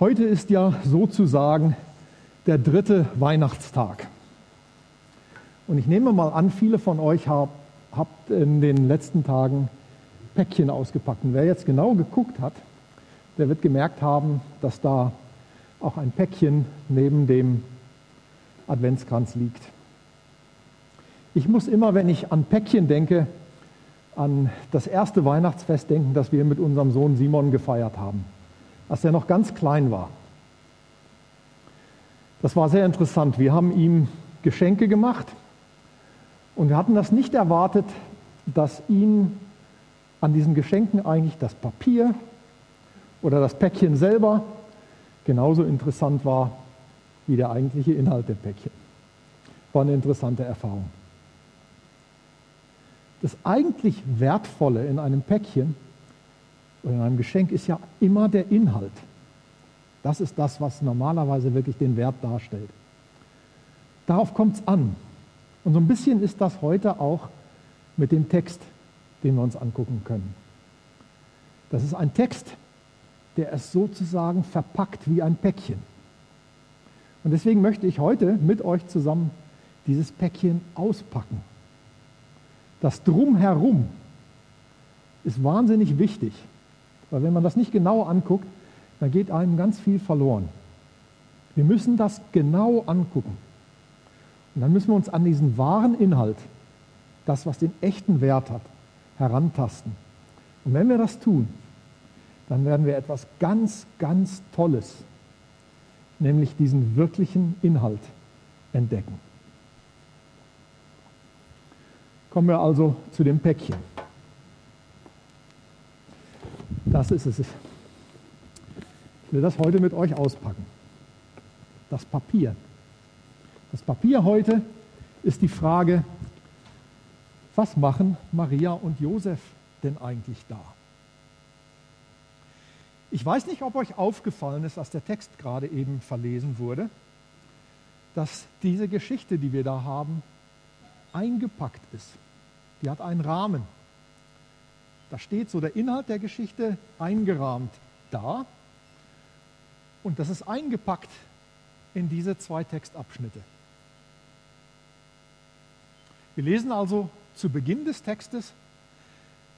Heute ist ja sozusagen der dritte Weihnachtstag. Und ich nehme mal an, viele von euch hab, habt in den letzten Tagen Päckchen ausgepackt. Und wer jetzt genau geguckt hat, der wird gemerkt haben, dass da auch ein Päckchen neben dem Adventskranz liegt. Ich muss immer, wenn ich an Päckchen denke, an das erste Weihnachtsfest denken, das wir mit unserem Sohn Simon gefeiert haben als er noch ganz klein war. Das war sehr interessant. Wir haben ihm Geschenke gemacht und wir hatten das nicht erwartet, dass ihn an diesen Geschenken eigentlich das Papier oder das Päckchen selber genauso interessant war wie der eigentliche Inhalt der Päckchen. War eine interessante Erfahrung. Das eigentlich Wertvolle in einem Päckchen oder in einem Geschenk ist ja immer der Inhalt. Das ist das, was normalerweise wirklich den Wert darstellt. Darauf kommt es an. Und so ein bisschen ist das heute auch mit dem Text, den wir uns angucken können. Das ist ein Text, der es sozusagen verpackt wie ein Päckchen. Und deswegen möchte ich heute mit euch zusammen dieses Päckchen auspacken. Das Drumherum ist wahnsinnig wichtig. Weil wenn man das nicht genau anguckt, dann geht einem ganz viel verloren. Wir müssen das genau angucken. Und dann müssen wir uns an diesen wahren Inhalt, das, was den echten Wert hat, herantasten. Und wenn wir das tun, dann werden wir etwas ganz, ganz Tolles, nämlich diesen wirklichen Inhalt entdecken. Kommen wir also zu dem Päckchen. Das ist es. Ich will das heute mit euch auspacken. Das Papier. Das Papier heute ist die Frage, was machen Maria und Josef denn eigentlich da? Ich weiß nicht, ob euch aufgefallen ist, als der Text gerade eben verlesen wurde, dass diese Geschichte, die wir da haben, eingepackt ist. Die hat einen Rahmen. Da steht so der Inhalt der Geschichte eingerahmt da. Und das ist eingepackt in diese zwei Textabschnitte. Wir lesen also zu Beginn des Textes,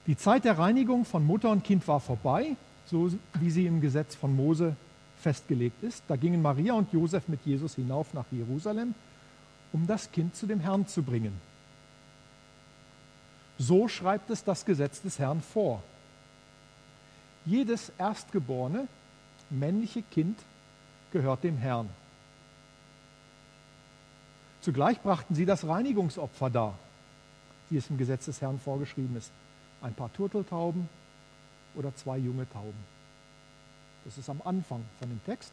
die Zeit der Reinigung von Mutter und Kind war vorbei, so wie sie im Gesetz von Mose festgelegt ist. Da gingen Maria und Josef mit Jesus hinauf nach Jerusalem, um das Kind zu dem Herrn zu bringen. So schreibt es das Gesetz des Herrn vor. Jedes erstgeborene männliche Kind gehört dem Herrn. Zugleich brachten sie das Reinigungsopfer dar, wie es im Gesetz des Herrn vorgeschrieben ist. Ein paar Turteltauben oder zwei junge Tauben. Das ist am Anfang von dem Text.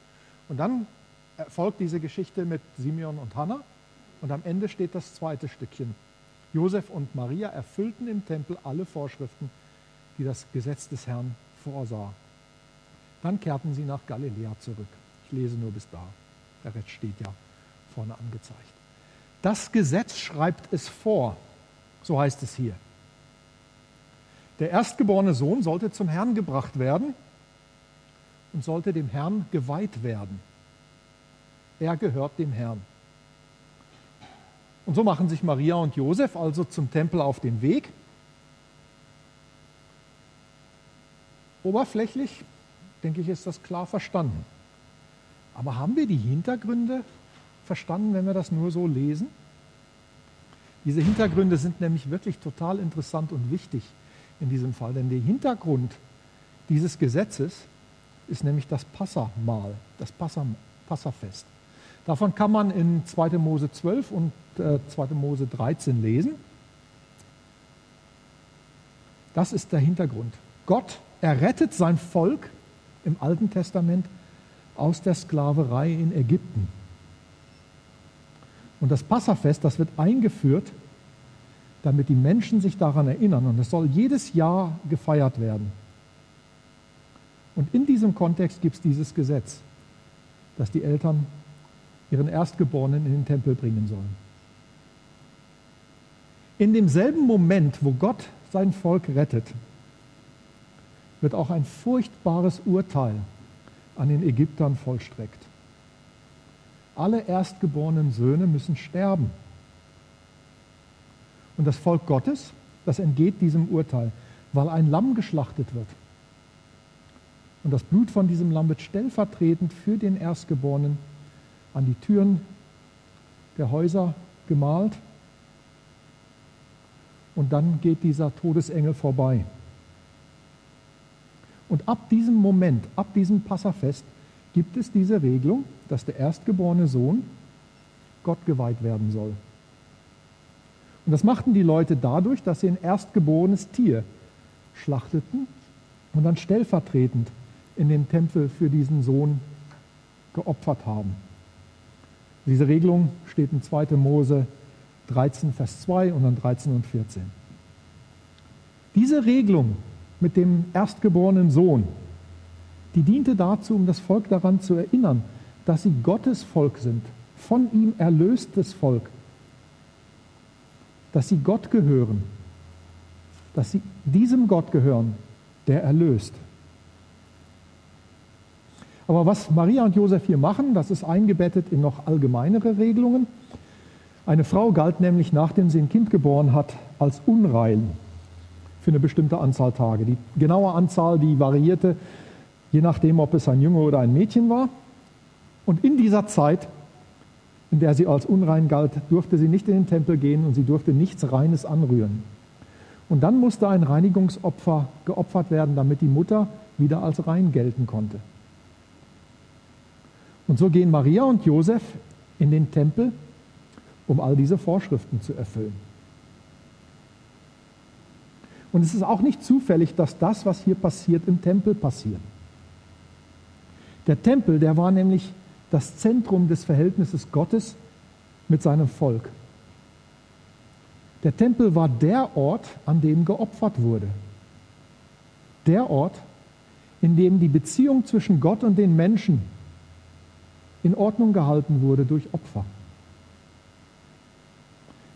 Und dann erfolgt diese Geschichte mit Simeon und Hannah. Und am Ende steht das zweite Stückchen Josef und Maria erfüllten im Tempel alle Vorschriften, die das Gesetz des Herrn vorsah. Dann kehrten sie nach Galiläa zurück. Ich lese nur bis da. Der Rest steht ja vorne angezeigt. Das Gesetz schreibt es vor, so heißt es hier. Der erstgeborene Sohn sollte zum Herrn gebracht werden und sollte dem Herrn geweiht werden. Er gehört dem Herrn. Und so machen sich Maria und Josef also zum Tempel auf den Weg. Oberflächlich, denke ich, ist das klar verstanden. Aber haben wir die Hintergründe verstanden, wenn wir das nur so lesen? Diese Hintergründe sind nämlich wirklich total interessant und wichtig in diesem Fall, denn der Hintergrund dieses Gesetzes ist nämlich das Passamahl, das Passafest. Davon kann man in 2. Mose 12 und äh, 2. Mose 13 lesen. Das ist der Hintergrund. Gott errettet sein Volk im Alten Testament aus der Sklaverei in Ägypten. Und das Passafest, das wird eingeführt, damit die Menschen sich daran erinnern. Und es soll jedes Jahr gefeiert werden. Und in diesem Kontext gibt es dieses Gesetz, dass die Eltern ihren Erstgeborenen in den Tempel bringen sollen. In demselben Moment, wo Gott sein Volk rettet, wird auch ein furchtbares Urteil an den Ägyptern vollstreckt. Alle erstgeborenen Söhne müssen sterben. Und das Volk Gottes, das entgeht diesem Urteil, weil ein Lamm geschlachtet wird. Und das Blut von diesem Lamm wird stellvertretend für den Erstgeborenen an die Türen der Häuser gemalt. Und dann geht dieser Todesengel vorbei. Und ab diesem Moment, ab diesem Passafest, gibt es diese Regelung, dass der erstgeborene Sohn Gott geweiht werden soll. Und das machten die Leute dadurch, dass sie ein erstgeborenes Tier schlachteten und dann stellvertretend in dem Tempel für diesen Sohn geopfert haben. Diese Regelung steht in 2. Mose 13, Vers 2 und dann 13 und 14. Diese Regelung mit dem erstgeborenen Sohn, die diente dazu, um das Volk daran zu erinnern, dass sie Gottes Volk sind, von ihm erlöstes Volk, dass sie Gott gehören, dass sie diesem Gott gehören, der erlöst. Aber was Maria und Josef hier machen, das ist eingebettet in noch allgemeinere Regelungen. Eine Frau galt nämlich, nachdem sie ein Kind geboren hat, als unrein für eine bestimmte Anzahl Tage. Die genaue Anzahl, die variierte, je nachdem, ob es ein Junge oder ein Mädchen war. Und in dieser Zeit, in der sie als unrein galt, durfte sie nicht in den Tempel gehen und sie durfte nichts Reines anrühren. Und dann musste ein Reinigungsopfer geopfert werden, damit die Mutter wieder als rein gelten konnte. Und so gehen Maria und Josef in den Tempel, um all diese Vorschriften zu erfüllen. Und es ist auch nicht zufällig, dass das, was hier passiert, im Tempel passiert. Der Tempel, der war nämlich das Zentrum des Verhältnisses Gottes mit seinem Volk. Der Tempel war der Ort, an dem geopfert wurde. Der Ort, in dem die Beziehung zwischen Gott und den Menschen in Ordnung gehalten wurde durch Opfer.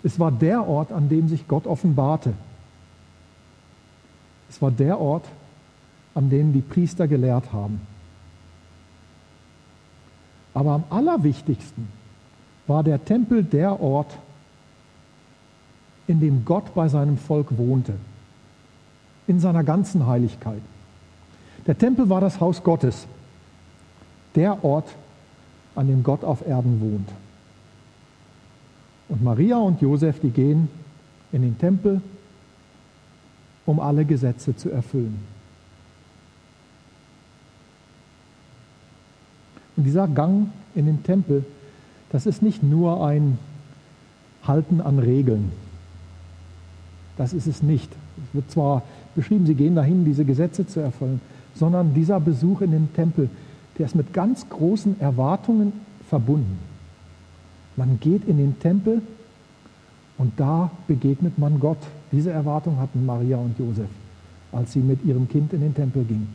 Es war der Ort, an dem sich Gott offenbarte. Es war der Ort, an dem die Priester gelehrt haben. Aber am allerwichtigsten war der Tempel der Ort, in dem Gott bei seinem Volk wohnte, in seiner ganzen Heiligkeit. Der Tempel war das Haus Gottes, der Ort, an dem Gott auf Erden wohnt. Und Maria und Josef, die gehen in den Tempel, um alle Gesetze zu erfüllen. Und dieser Gang in den Tempel, das ist nicht nur ein Halten an Regeln. Das ist es nicht. Es wird zwar beschrieben, sie gehen dahin, diese Gesetze zu erfüllen, sondern dieser Besuch in den Tempel, der ist mit ganz großen Erwartungen verbunden. Man geht in den Tempel und da begegnet man Gott. Diese Erwartung hatten Maria und Josef, als sie mit ihrem Kind in den Tempel gingen.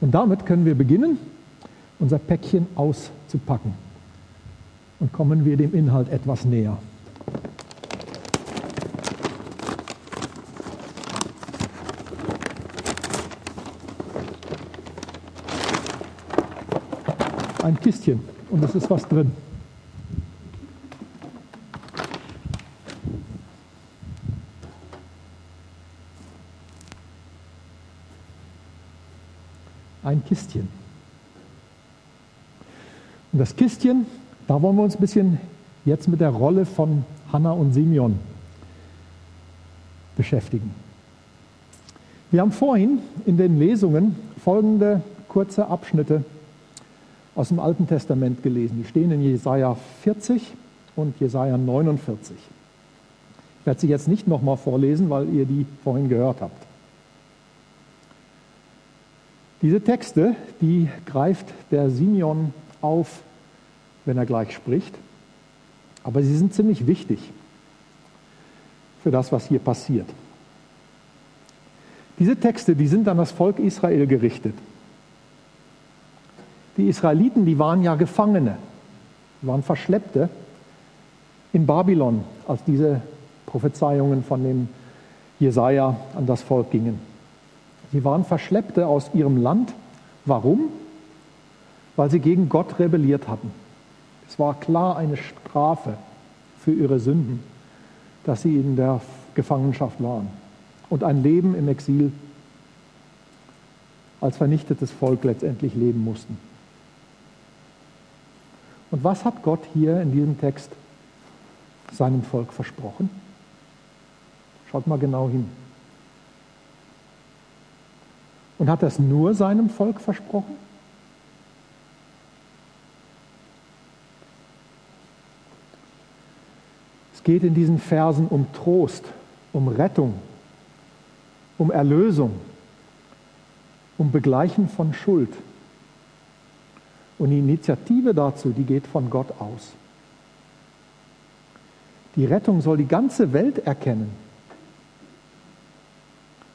Und damit können wir beginnen, unser Päckchen auszupacken. Und kommen wir dem Inhalt etwas näher. Ein Kistchen und es ist was drin. ein Kistchen. Und das Kistchen, da wollen wir uns ein bisschen jetzt mit der Rolle von Hannah und Simeon beschäftigen. Wir haben vorhin in den Lesungen folgende kurze Abschnitte aus dem Alten Testament gelesen. Die stehen in Jesaja 40 und Jesaja 49. Ich werde sie jetzt nicht nochmal vorlesen, weil ihr die vorhin gehört habt. Diese Texte, die greift der Simeon auf, wenn er gleich spricht, aber sie sind ziemlich wichtig für das, was hier passiert. Diese Texte, die sind an das Volk Israel gerichtet. Die Israeliten, die waren ja Gefangene, waren Verschleppte in Babylon, als diese Prophezeiungen von dem Jesaja an das Volk gingen. Sie waren Verschleppte aus ihrem Land. Warum? Weil sie gegen Gott rebelliert hatten. Es war klar eine Strafe für ihre Sünden, dass sie in der Gefangenschaft waren und ein Leben im Exil als vernichtetes Volk letztendlich leben mussten. Und was hat Gott hier in diesem Text seinem Volk versprochen? Schaut mal genau hin. Und hat es nur seinem Volk versprochen? Es geht in diesen Versen um Trost, um Rettung, um Erlösung, um Begleichen von Schuld. Und die Initiative dazu, die geht von Gott aus. Die Rettung soll die ganze Welt erkennen.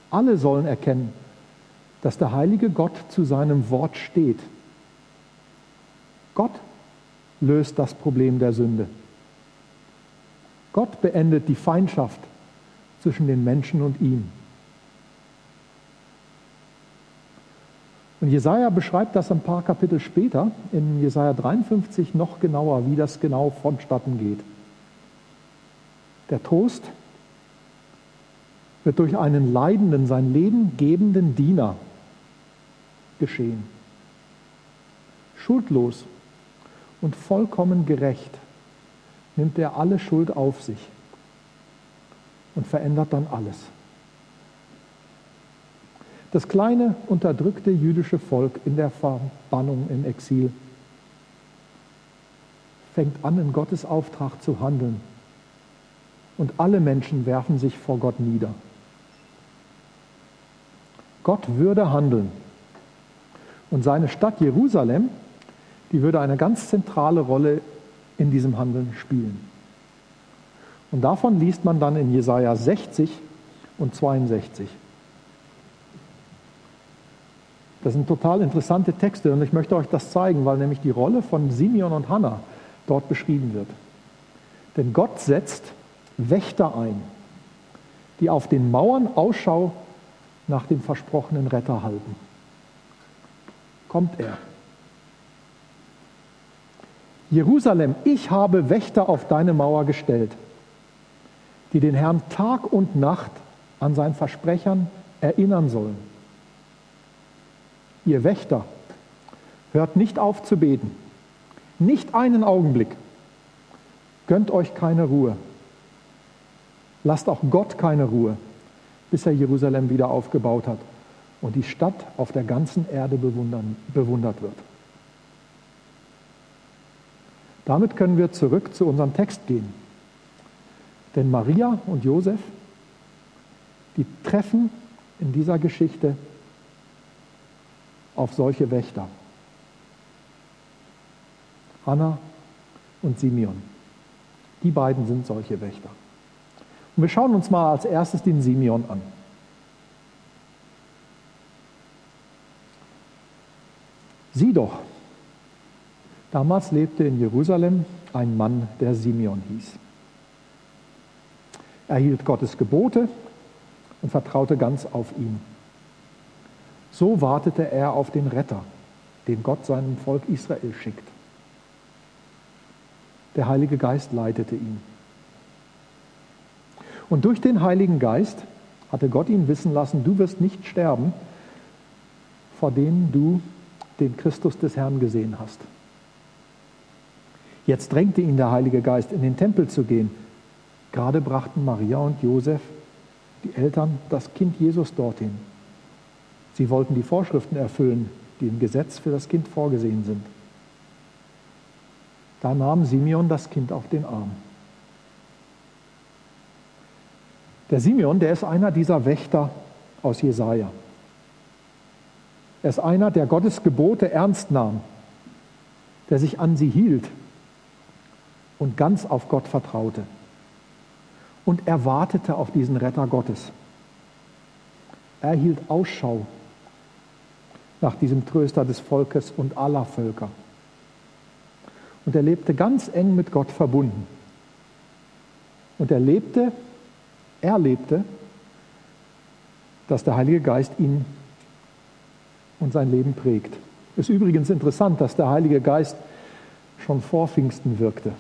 Alle sollen erkennen, dass der heilige Gott zu seinem Wort steht. Gott löst das Problem der Sünde. Gott beendet die Feindschaft zwischen den Menschen und ihm. Und Jesaja beschreibt das ein paar Kapitel später, in Jesaja 53 noch genauer, wie das genau vonstatten geht. Der Trost wird durch einen leidenden, sein Leben gebenden Diener geschehen. Schuldlos und vollkommen gerecht nimmt er alle Schuld auf sich und verändert dann alles. Das kleine, unterdrückte jüdische Volk in der Verbannung im Exil fängt an, in Gottes Auftrag zu handeln. Und alle Menschen werfen sich vor Gott nieder. Gott würde handeln. Und seine Stadt Jerusalem, die würde eine ganz zentrale Rolle in diesem Handeln spielen. Und davon liest man dann in Jesaja 60 und 62. Das sind total interessante Texte und ich möchte euch das zeigen, weil nämlich die Rolle von Simeon und Hannah dort beschrieben wird. Denn Gott setzt Wächter ein, die auf den Mauern Ausschau nach dem versprochenen Retter halten. Kommt er? Jerusalem, ich habe Wächter auf deine Mauer gestellt, die den Herrn Tag und Nacht an sein Versprechern erinnern sollen ihr Wächter, hört nicht auf zu beten. Nicht einen Augenblick. Gönnt euch keine Ruhe. Lasst auch Gott keine Ruhe, bis er Jerusalem wieder aufgebaut hat und die Stadt auf der ganzen Erde bewundert wird. Damit können wir zurück zu unserem Text gehen. Denn Maria und Josef, die treffen in dieser Geschichte auf solche Wächter. Hannah und Simeon. Die beiden sind solche Wächter. Und wir schauen uns mal als erstes den Simeon an. Sieh doch, damals lebte in Jerusalem ein Mann, der Simeon hieß. Er hielt Gottes Gebote und vertraute ganz auf ihn. So wartete er auf den Retter, den Gott seinem Volk Israel schickt. Der Heilige Geist leitete ihn. Und durch den Heiligen Geist hatte Gott ihn wissen lassen, du wirst nicht sterben, vor dem du den Christus des Herrn gesehen hast. Jetzt drängte ihn der Heilige Geist, in den Tempel zu gehen. Gerade brachten Maria und Josef, die Eltern, das Kind Jesus dorthin. Sie wollten die Vorschriften erfüllen, die im Gesetz für das Kind vorgesehen sind. Da nahm Simeon das Kind auf den Arm. Der Simeon, der ist einer dieser Wächter aus Jesaja. Er ist einer, der Gottes Gebote ernst nahm, der sich an sie hielt und ganz auf Gott vertraute. Und er wartete auf diesen Retter Gottes. Er hielt Ausschau nach diesem Tröster des Volkes und aller Völker. Und er lebte ganz eng mit Gott verbunden. Und er lebte, er lebte, dass der Heilige Geist ihn und sein Leben prägt. Ist übrigens interessant, dass der Heilige Geist schon vor Pfingsten wirkte.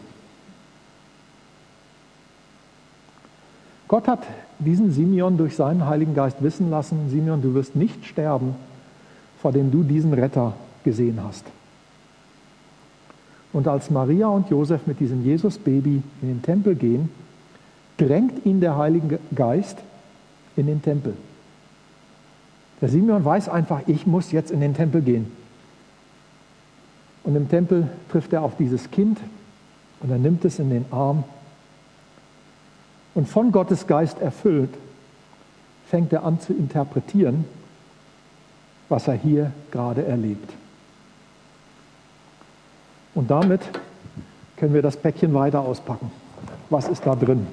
Gott hat diesen Simeon durch seinen Heiligen Geist wissen lassen, Simeon, du wirst nicht sterben, vor dem du diesen Retter gesehen hast. Und als Maria und Josef mit diesem Jesus-Baby in den Tempel gehen, drängt ihn der Heilige Geist in den Tempel. Der Simeon weiß einfach, ich muss jetzt in den Tempel gehen. Und im Tempel trifft er auf dieses Kind und er nimmt es in den Arm. Und von Gottes Geist erfüllt, fängt er an zu interpretieren, was er hier gerade erlebt. Und damit können wir das Päckchen weiter auspacken. Was ist da drin?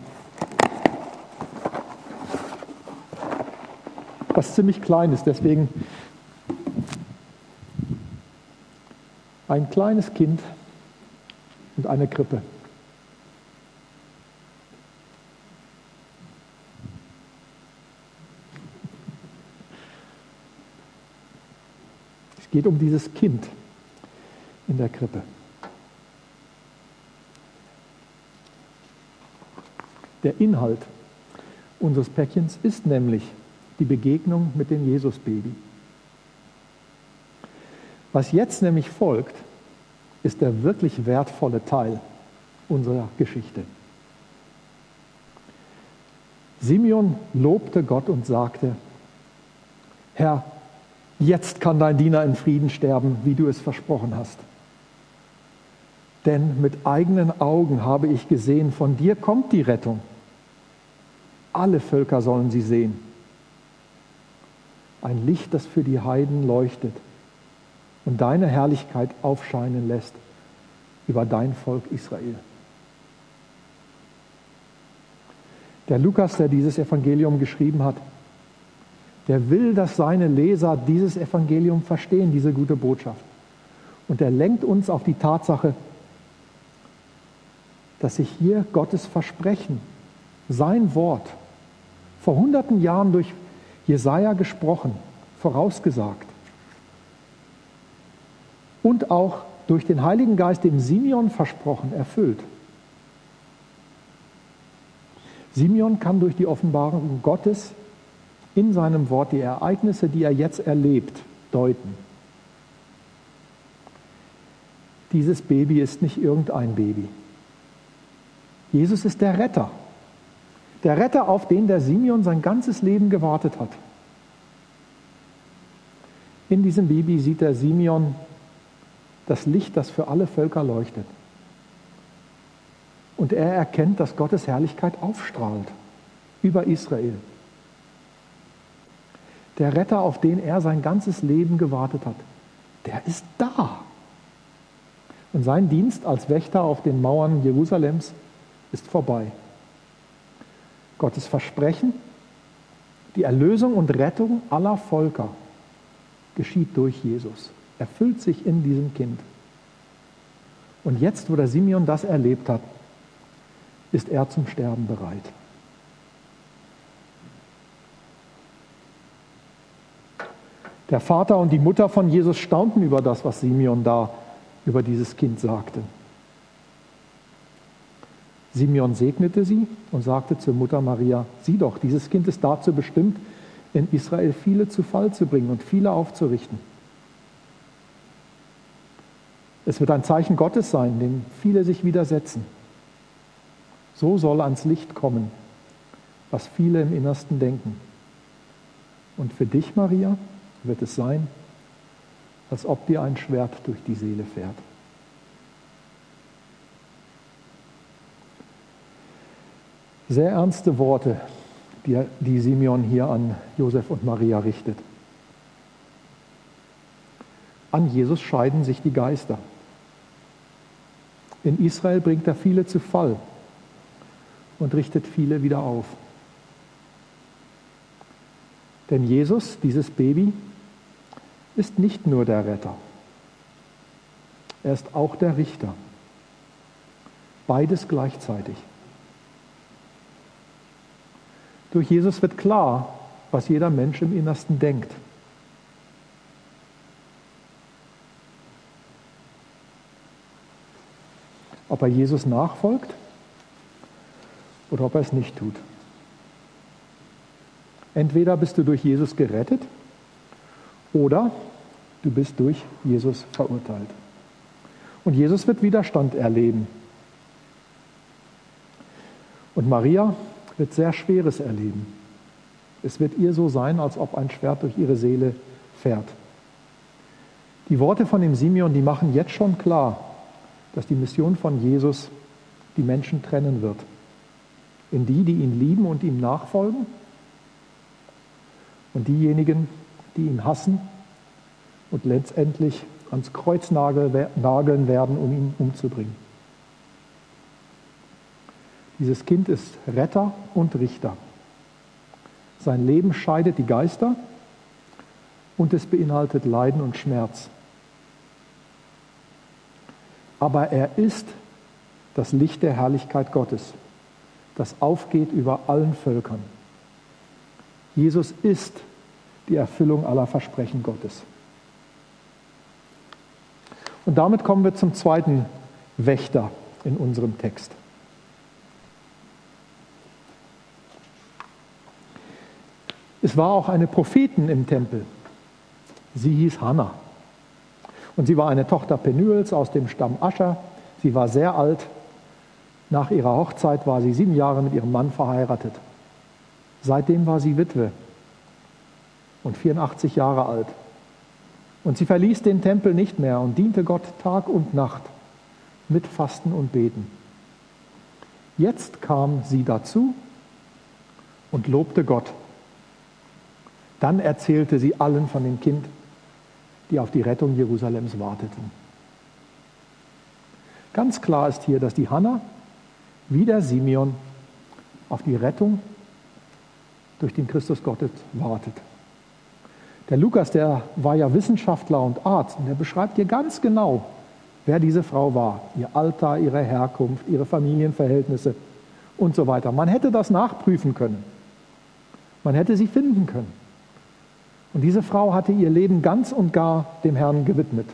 Was ziemlich klein ist, deswegen ein kleines Kind und eine Krippe. Geht um dieses Kind in der Krippe. Der Inhalt unseres Päckchens ist nämlich die Begegnung mit dem Jesusbaby. Was jetzt nämlich folgt, ist der wirklich wertvolle Teil unserer Geschichte. Simeon lobte Gott und sagte, Herr, jetzt kann dein Diener in Frieden sterben, wie du es versprochen hast. Denn mit eigenen Augen habe ich gesehen, von dir kommt die Rettung. Alle Völker sollen sie sehen. Ein Licht, das für die Heiden leuchtet und deine Herrlichkeit aufscheinen lässt über dein Volk Israel. Der Lukas, der dieses Evangelium geschrieben hat, der will, dass seine Leser dieses Evangelium verstehen, diese gute Botschaft. Und er lenkt uns auf die Tatsache, dass sich hier Gottes Versprechen, sein Wort, vor hunderten Jahren durch Jesaja gesprochen, vorausgesagt und auch durch den Heiligen Geist dem Simeon versprochen, erfüllt. Simeon kann durch die Offenbarung Gottes in seinem Wort die Ereignisse, die er jetzt erlebt, deuten. Dieses Baby ist nicht irgendein Baby. Jesus ist der Retter. Der Retter, auf den der Simeon sein ganzes Leben gewartet hat. In diesem Baby sieht der Simeon das Licht, das für alle Völker leuchtet. Und er erkennt, dass Gottes Herrlichkeit aufstrahlt über Israel. Der Retter, auf den er sein ganzes Leben gewartet hat, der ist da. Und sein Dienst als Wächter auf den Mauern Jerusalems ist vorbei. Gottes Versprechen, die Erlösung und Rettung aller Völker geschieht durch Jesus, erfüllt sich in diesem Kind. Und jetzt, wo der Simeon das erlebt hat, ist er zum Sterben bereit. Der Vater und die Mutter von Jesus staunten über das, was Simeon da über dieses Kind sagte. Simeon segnete sie und sagte zur Mutter Maria, sieh doch, dieses Kind ist dazu bestimmt, in Israel viele zu Fall zu bringen und viele aufzurichten. Es wird ein Zeichen Gottes sein, dem viele sich widersetzen. So soll ans Licht kommen, was viele im Innersten denken. Und für dich, Maria, wird es sein, als ob dir ein Schwert durch die Seele fährt. Sehr ernste Worte, die, die Simeon hier an Josef und Maria richtet. An Jesus scheiden sich die Geister. In Israel bringt er viele zu Fall und richtet viele wieder auf. Denn Jesus, dieses Baby, ist nicht nur der Retter, er ist auch der Richter. Beides gleichzeitig. Durch Jesus wird klar, was jeder Mensch im Innersten denkt. Ob er Jesus nachfolgt oder ob er es nicht tut. Entweder bist du durch Jesus gerettet oder du bist durch Jesus verurteilt. Und Jesus wird Widerstand erleben. Und Maria wird sehr Schweres erleben. Es wird ihr so sein, als ob ein Schwert durch ihre Seele fährt. Die Worte von dem Simeon, die machen jetzt schon klar, dass die Mission von Jesus die Menschen trennen wird. In die, die ihn lieben und ihm nachfolgen und diejenigen, die ihn hassen und letztendlich ans Kreuz nageln werden, um ihn umzubringen. Dieses Kind ist Retter und Richter. Sein Leben scheidet die Geister und es beinhaltet Leiden und Schmerz. Aber er ist das Licht der Herrlichkeit Gottes, das aufgeht über allen Völkern. Jesus ist die Erfüllung aller Versprechen Gottes. Und damit kommen wir zum zweiten Wächter in unserem Text. Es war auch eine Prophetin im Tempel. Sie hieß Hannah. Und sie war eine Tochter Penuels aus dem Stamm Ascher. Sie war sehr alt. Nach ihrer Hochzeit war sie sieben Jahre mit ihrem Mann verheiratet. Seitdem war sie Witwe und 84 Jahre alt. Und sie verließ den Tempel nicht mehr und diente Gott Tag und Nacht mit Fasten und Beten. Jetzt kam sie dazu und lobte Gott. Dann erzählte sie allen von dem Kind, die auf die Rettung Jerusalems warteten. Ganz klar ist hier, dass die Hanna wie der Simeon auf die Rettung durch den Christus Gottes wartet. Der Lukas, der war ja Wissenschaftler und Arzt und der beschreibt hier ganz genau, wer diese Frau war, ihr Alter, ihre Herkunft, ihre Familienverhältnisse und so weiter. Man hätte das nachprüfen können. Man hätte sie finden können. Und diese Frau hatte ihr Leben ganz und gar dem Herrn gewidmet.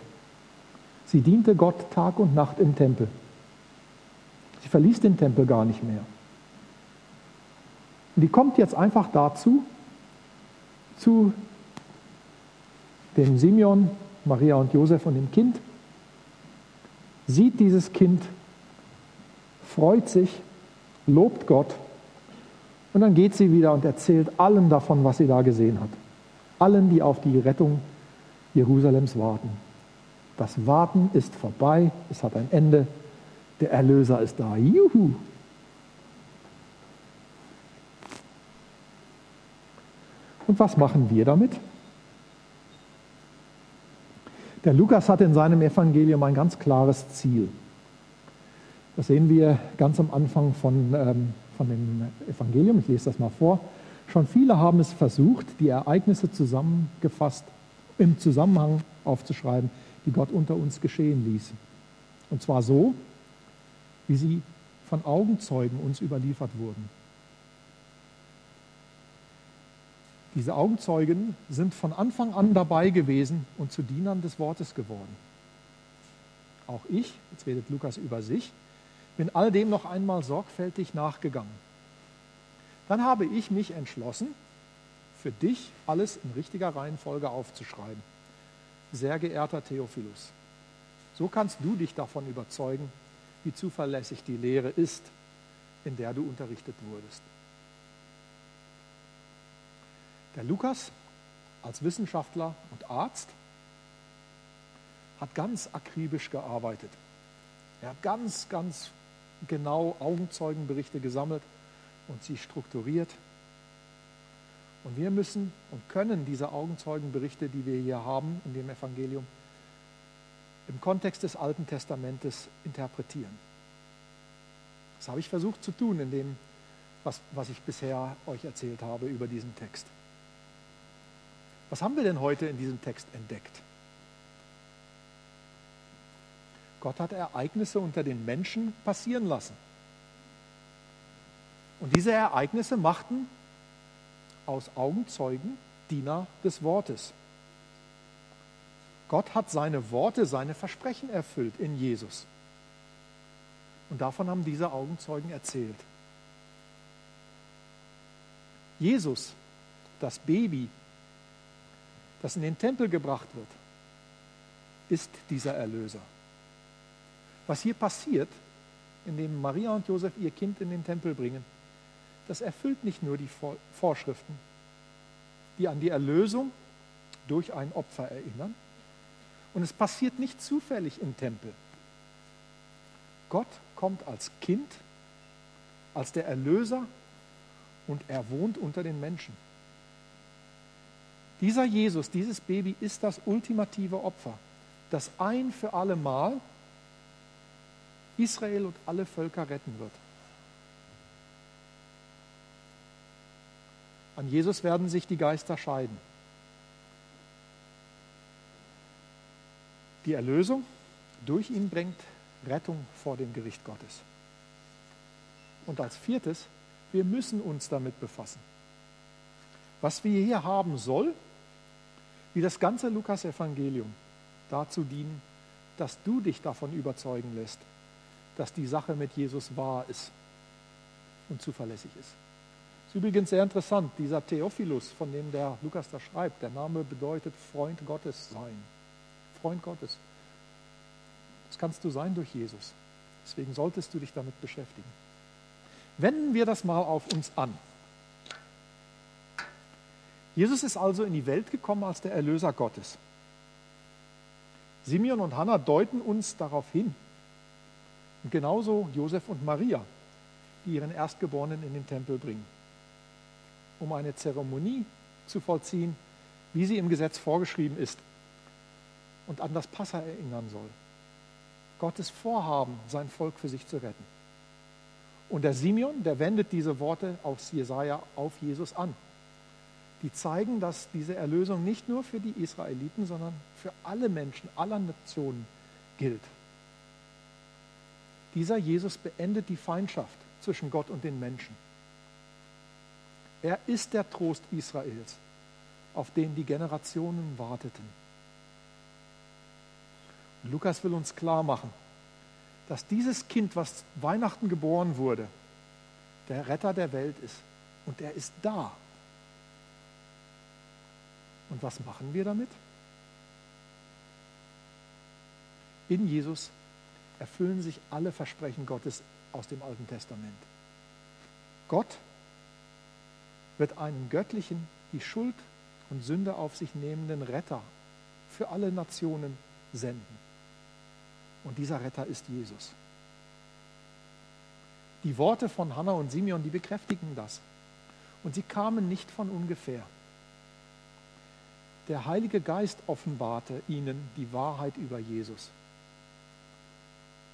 Sie diente Gott Tag und Nacht im Tempel. Sie verließ den Tempel gar nicht mehr. Und die kommt jetzt einfach dazu, zu dem Simeon, Maria und Josef und dem Kind, sieht dieses Kind, freut sich, lobt Gott und dann geht sie wieder und erzählt allen davon, was sie da gesehen hat. Allen, die auf die Rettung Jerusalems warten. Das Warten ist vorbei, es hat ein Ende, der Erlöser ist da. Juhu! Und was machen wir damit? Der Lukas hat in seinem Evangelium ein ganz klares Ziel. Das sehen wir ganz am Anfang von, ähm, von dem Evangelium. Ich lese das mal vor. Schon viele haben es versucht, die Ereignisse zusammengefasst im Zusammenhang aufzuschreiben, die Gott unter uns geschehen ließ. Und zwar so, wie sie von Augenzeugen uns überliefert wurden. Diese Augenzeugen sind von Anfang an dabei gewesen und zu Dienern des Wortes geworden. Auch ich, jetzt redet Lukas über sich, bin all dem noch einmal sorgfältig nachgegangen. Dann habe ich mich entschlossen, für dich alles in richtiger Reihenfolge aufzuschreiben. Sehr geehrter Theophilus, so kannst du dich davon überzeugen, wie zuverlässig die Lehre ist, in der du unterrichtet wurdest. Der Lukas als Wissenschaftler und Arzt hat ganz akribisch gearbeitet. Er hat ganz, ganz genau Augenzeugenberichte gesammelt und sie strukturiert. Und wir müssen und können diese Augenzeugenberichte, die wir hier haben in dem Evangelium, im Kontext des Alten Testamentes interpretieren. Das habe ich versucht zu tun in dem, was, was ich bisher euch erzählt habe über diesen Text. Was haben wir denn heute in diesem Text entdeckt? Gott hat Ereignisse unter den Menschen passieren lassen. Und diese Ereignisse machten aus Augenzeugen Diener des Wortes. Gott hat seine Worte, seine Versprechen erfüllt in Jesus. Und davon haben diese Augenzeugen erzählt. Jesus, das Baby, das in den Tempel gebracht wird, ist dieser Erlöser. Was hier passiert, indem Maria und Josef ihr Kind in den Tempel bringen, das erfüllt nicht nur die Vorschriften, die an die Erlösung durch ein Opfer erinnern. Und es passiert nicht zufällig im Tempel. Gott kommt als Kind, als der Erlöser und er wohnt unter den Menschen. Dieser Jesus, dieses Baby ist das ultimative Opfer, das ein für alle Mal Israel und alle Völker retten wird. An Jesus werden sich die Geister scheiden. Die Erlösung durch ihn bringt Rettung vor dem Gericht Gottes. Und als viertes, wir müssen uns damit befassen. Was wir hier haben soll, wie das ganze Lukas-Evangelium, dazu dienen, dass du dich davon überzeugen lässt, dass die Sache mit Jesus wahr ist und zuverlässig ist. Das ist übrigens sehr interessant, dieser Theophilus, von dem der Lukas da schreibt, der Name bedeutet Freund Gottes sein. Freund Gottes. Das kannst du sein durch Jesus. Deswegen solltest du dich damit beschäftigen. Wenden wir das mal auf uns an. Jesus ist also in die Welt gekommen als der Erlöser Gottes. Simeon und Hannah deuten uns darauf hin. Und genauso Josef und Maria, die ihren Erstgeborenen in den Tempel bringen, um eine Zeremonie zu vollziehen, wie sie im Gesetz vorgeschrieben ist und an das Passa erinnern soll. Gottes Vorhaben, sein Volk für sich zu retten. Und der Simeon, der wendet diese Worte aus Jesaja auf Jesus an. Die zeigen, dass diese Erlösung nicht nur für die Israeliten, sondern für alle Menschen aller Nationen gilt. Dieser Jesus beendet die Feindschaft zwischen Gott und den Menschen. Er ist der Trost Israels, auf den die Generationen warteten. Lukas will uns klar machen, dass dieses Kind, was Weihnachten geboren wurde, der Retter der Welt ist. Und er ist da. Und was machen wir damit? In Jesus erfüllen sich alle Versprechen Gottes aus dem Alten Testament. Gott wird einen göttlichen, die Schuld und Sünde auf sich nehmenden Retter für alle Nationen senden. Und dieser Retter ist Jesus. Die Worte von Hannah und Simeon, die bekräftigen das. Und sie kamen nicht von ungefähr. Der Heilige Geist offenbarte ihnen die Wahrheit über Jesus.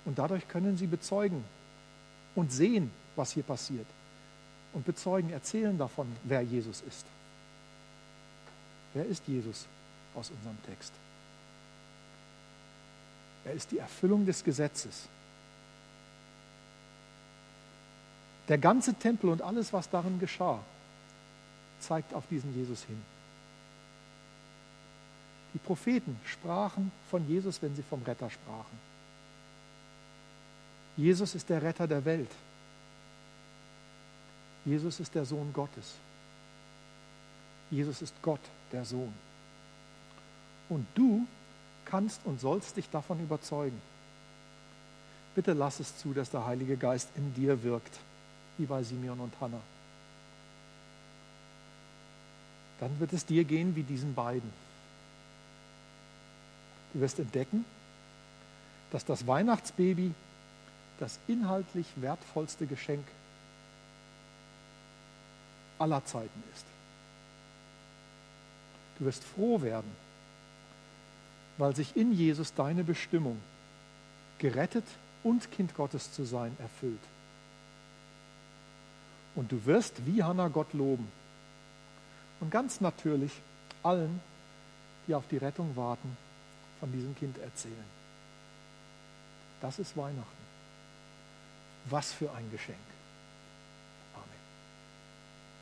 Und dadurch können sie bezeugen und sehen, was hier passiert. Und bezeugen, erzählen davon, wer Jesus ist. Wer ist Jesus aus unserem Text? Er ist die Erfüllung des Gesetzes. Der ganze Tempel und alles, was darin geschah, zeigt auf diesen Jesus hin. Die Propheten sprachen von Jesus, wenn sie vom Retter sprachen. Jesus ist der Retter der Welt. Jesus ist der Sohn Gottes. Jesus ist Gott, der Sohn. Und du kannst und sollst dich davon überzeugen. Bitte lass es zu, dass der Heilige Geist in dir wirkt, wie bei Simeon und Hannah. Dann wird es dir gehen wie diesen beiden. Du wirst entdecken, dass das Weihnachtsbaby das inhaltlich wertvollste Geschenk aller Zeiten ist. Du wirst froh werden, weil sich in Jesus deine Bestimmung, gerettet und Kind Gottes zu sein, erfüllt. Und du wirst wie Hannah Gott loben und ganz natürlich allen, die auf die Rettung warten, von diesem Kind erzählen. Das ist Weihnachten. Was für ein Geschenk.